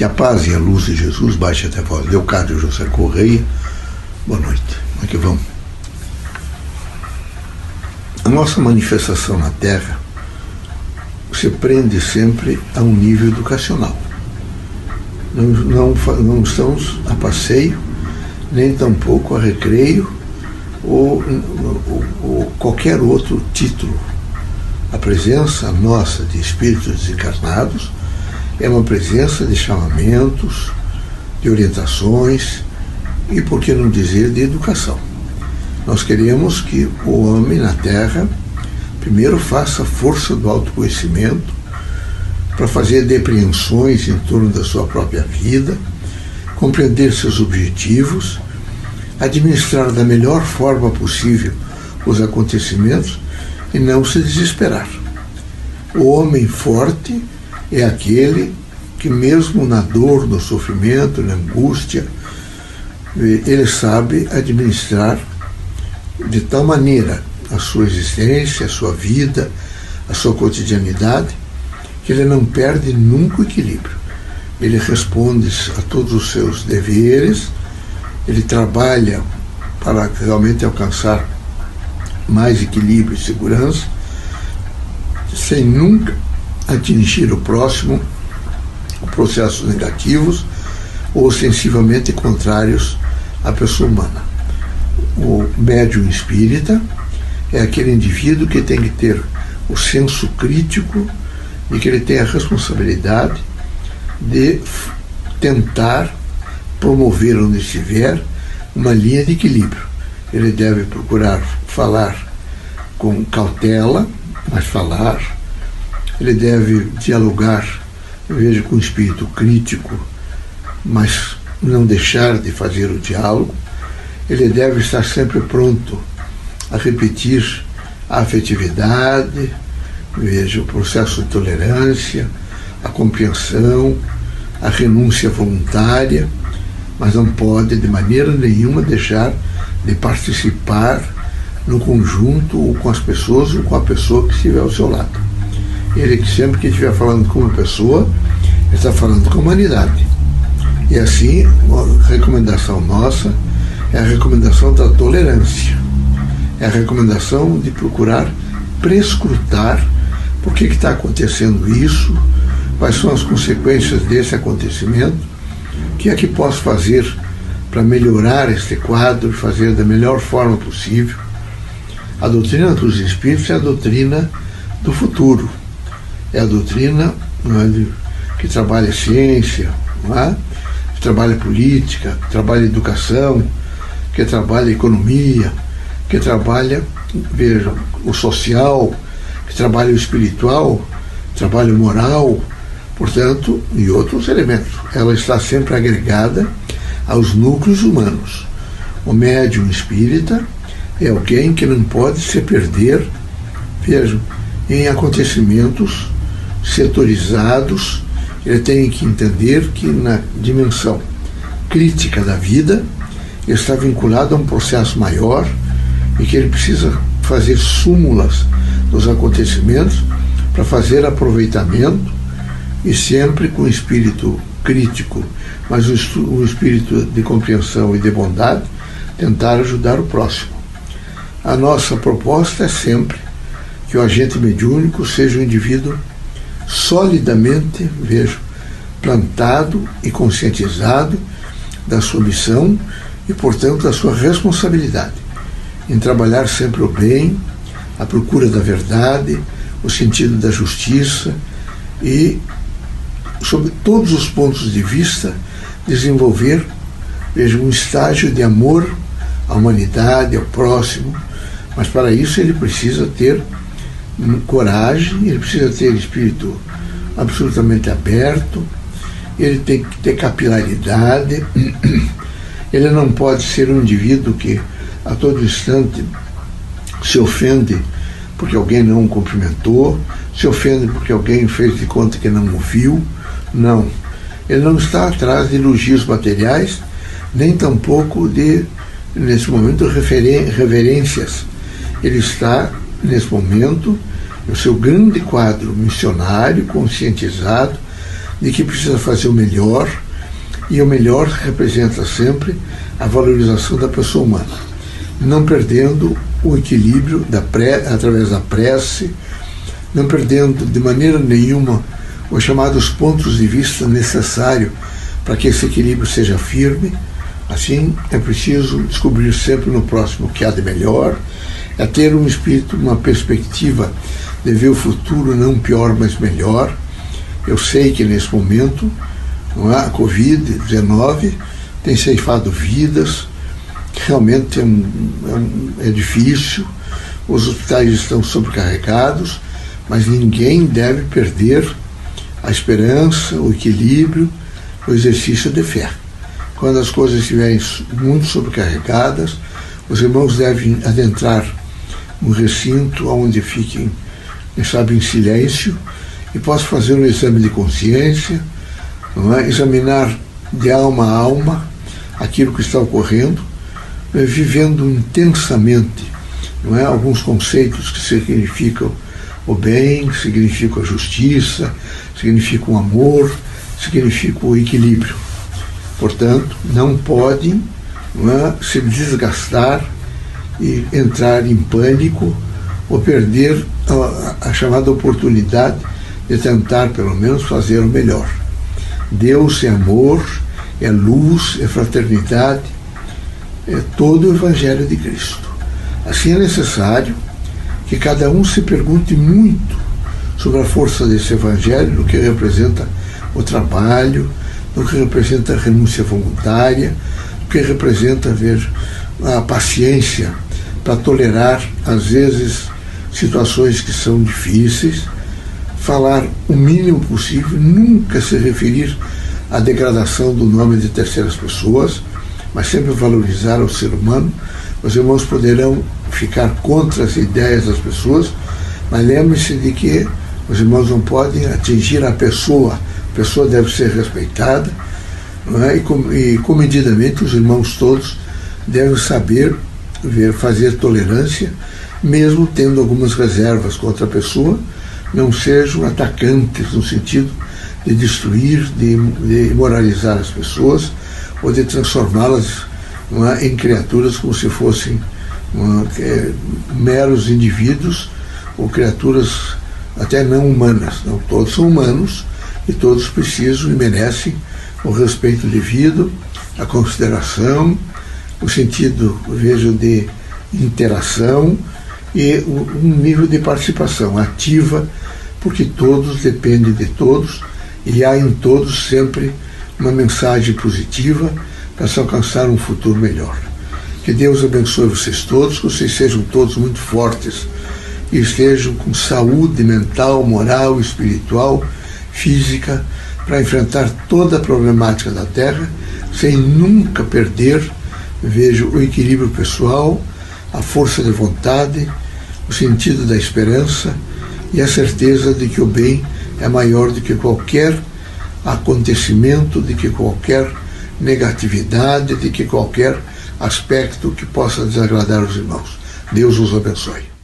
Que a paz e a luz de Jesus baixe até vós. Leocádio José Correia, boa noite. Como é que vamos? A nossa manifestação na Terra se prende sempre a um nível educacional. Não, não, não estamos a passeio, nem tampouco a recreio ou, ou, ou qualquer outro título. A presença nossa de espíritos desencarnados é uma presença de chamamentos, de orientações e, por que não dizer, de educação. Nós queremos que o homem na Terra primeiro faça força do autoconhecimento para fazer depreensões em torno da sua própria vida, compreender seus objetivos, administrar da melhor forma possível os acontecimentos e não se desesperar. O homem forte é aquele que, mesmo na dor, no sofrimento, na angústia, ele sabe administrar de tal maneira a sua existência, a sua vida, a sua cotidianidade, que ele não perde nunca o equilíbrio. Ele responde a todos os seus deveres, ele trabalha para realmente alcançar mais equilíbrio e segurança, sem nunca atingir o próximo processos negativos ou ostensivamente contrários à pessoa humana. O médium espírita é aquele indivíduo que tem que ter o senso crítico e que ele tem a responsabilidade de tentar promover onde estiver uma linha de equilíbrio. Ele deve procurar falar com cautela, mas falar ele deve dialogar, veja, com espírito crítico, mas não deixar de fazer o diálogo. Ele deve estar sempre pronto a repetir a afetividade, veja, o processo de tolerância, a compreensão, a renúncia voluntária, mas não pode de maneira nenhuma deixar de participar no conjunto ou com as pessoas ou com a pessoa que estiver ao seu lado. Ele que sempre que estiver falando com uma pessoa, está falando com a humanidade. E assim, a recomendação nossa é a recomendação da tolerância. É a recomendação de procurar prescrutar por que está acontecendo isso, quais são as consequências desse acontecimento, o que é que posso fazer para melhorar este quadro fazer da melhor forma possível. A doutrina dos espíritos é a doutrina do futuro é a doutrina é, que trabalha ciência, é? que trabalha política, que trabalha educação, que trabalha economia, que trabalha, vejam, o social, que trabalha o espiritual, trabalha o moral, portanto, e outros elementos. Ela está sempre agregada aos núcleos humanos. O médium espírita é alguém que não pode se perder, vejam, em acontecimentos setorizados, ele tem que entender que na dimensão crítica da vida está vinculado a um processo maior e que ele precisa fazer súmulas dos acontecimentos para fazer aproveitamento e sempre com espírito crítico, mas um espírito de compreensão e de bondade, tentar ajudar o próximo. A nossa proposta é sempre que o agente mediúnico seja um indivíduo solidamente, vejo, plantado e conscientizado da sua missão e, portanto, da sua responsabilidade em trabalhar sempre o bem, a procura da verdade, o sentido da justiça e, sob todos os pontos de vista, desenvolver, vejo, um estágio de amor à humanidade, ao próximo, mas para isso ele precisa ter coragem, ele precisa ter espírito absolutamente aberto, ele tem que ter capilaridade, ele não pode ser um indivíduo que a todo instante se ofende porque alguém não o cumprimentou, se ofende porque alguém fez de conta que não o viu. Não. Ele não está atrás de elogios materiais, nem tampouco de, nesse momento, reverências. Ele está, nesse momento, o seu grande quadro missionário, conscientizado, de que precisa fazer o melhor, e o melhor representa sempre a valorização da pessoa humana, não perdendo o equilíbrio da pré, através da prece, não perdendo de maneira nenhuma os chamados pontos de vista necessários para que esse equilíbrio seja firme. Assim, é preciso descobrir sempre no próximo o que há de melhor, é ter um espírito, uma perspectiva de ver o futuro não pior, mas melhor. Eu sei que nesse momento não é, a Covid-19 tem ceifado vidas, realmente é, é, um, é difícil, os hospitais estão sobrecarregados, mas ninguém deve perder a esperança, o equilíbrio, o exercício de fé. Quando as coisas estiverem muito sobrecarregadas, os irmãos devem adentrar um recinto onde fiquem, quem sabe, em silêncio e possam fazer um exame de consciência, é? examinar de alma a alma aquilo que está ocorrendo, é? vivendo intensamente não é? alguns conceitos que significam o bem, significam a justiça, significam o amor, significam o equilíbrio. Portanto, não podem não é? se desgastar e entrar em pânico ou perder a, a chamada oportunidade de tentar, pelo menos, fazer o melhor. Deus é amor, é luz, é fraternidade, é todo o Evangelho de Cristo. Assim é necessário que cada um se pergunte muito sobre a força desse Evangelho, no que representa o trabalho, no que representa a renúncia voluntária, no que representa ver a paciência para tolerar, às vezes, situações que são difíceis, falar o mínimo possível, nunca se referir à degradação do nome de terceiras pessoas, mas sempre valorizar o ser humano. Os irmãos poderão ficar contra as ideias das pessoas, mas lembre-se de que os irmãos não podem atingir a pessoa, a pessoa deve ser respeitada, é? e, com, e comedidamente os irmãos todos devem saber fazer tolerância, mesmo tendo algumas reservas contra a pessoa, não sejam atacantes no sentido de destruir, de, de moralizar as pessoas ou de transformá-las é, em criaturas como se fossem é, meros indivíduos ou criaturas até não humanas. Não, todos são humanos e todos precisam e merecem o respeito devido, a consideração o sentido, vejo, de interação e um nível de participação ativa, porque todos dependem de todos e há em todos sempre uma mensagem positiva para se alcançar um futuro melhor. Que Deus abençoe vocês todos, que vocês sejam todos muito fortes e estejam com saúde mental, moral, espiritual, física, para enfrentar toda a problemática da Terra, sem nunca perder vejo o equilíbrio pessoal, a força de vontade, o sentido da esperança e a certeza de que o bem é maior do que qualquer acontecimento, de que qualquer negatividade, de que qualquer aspecto que possa desagradar os irmãos. Deus os abençoe.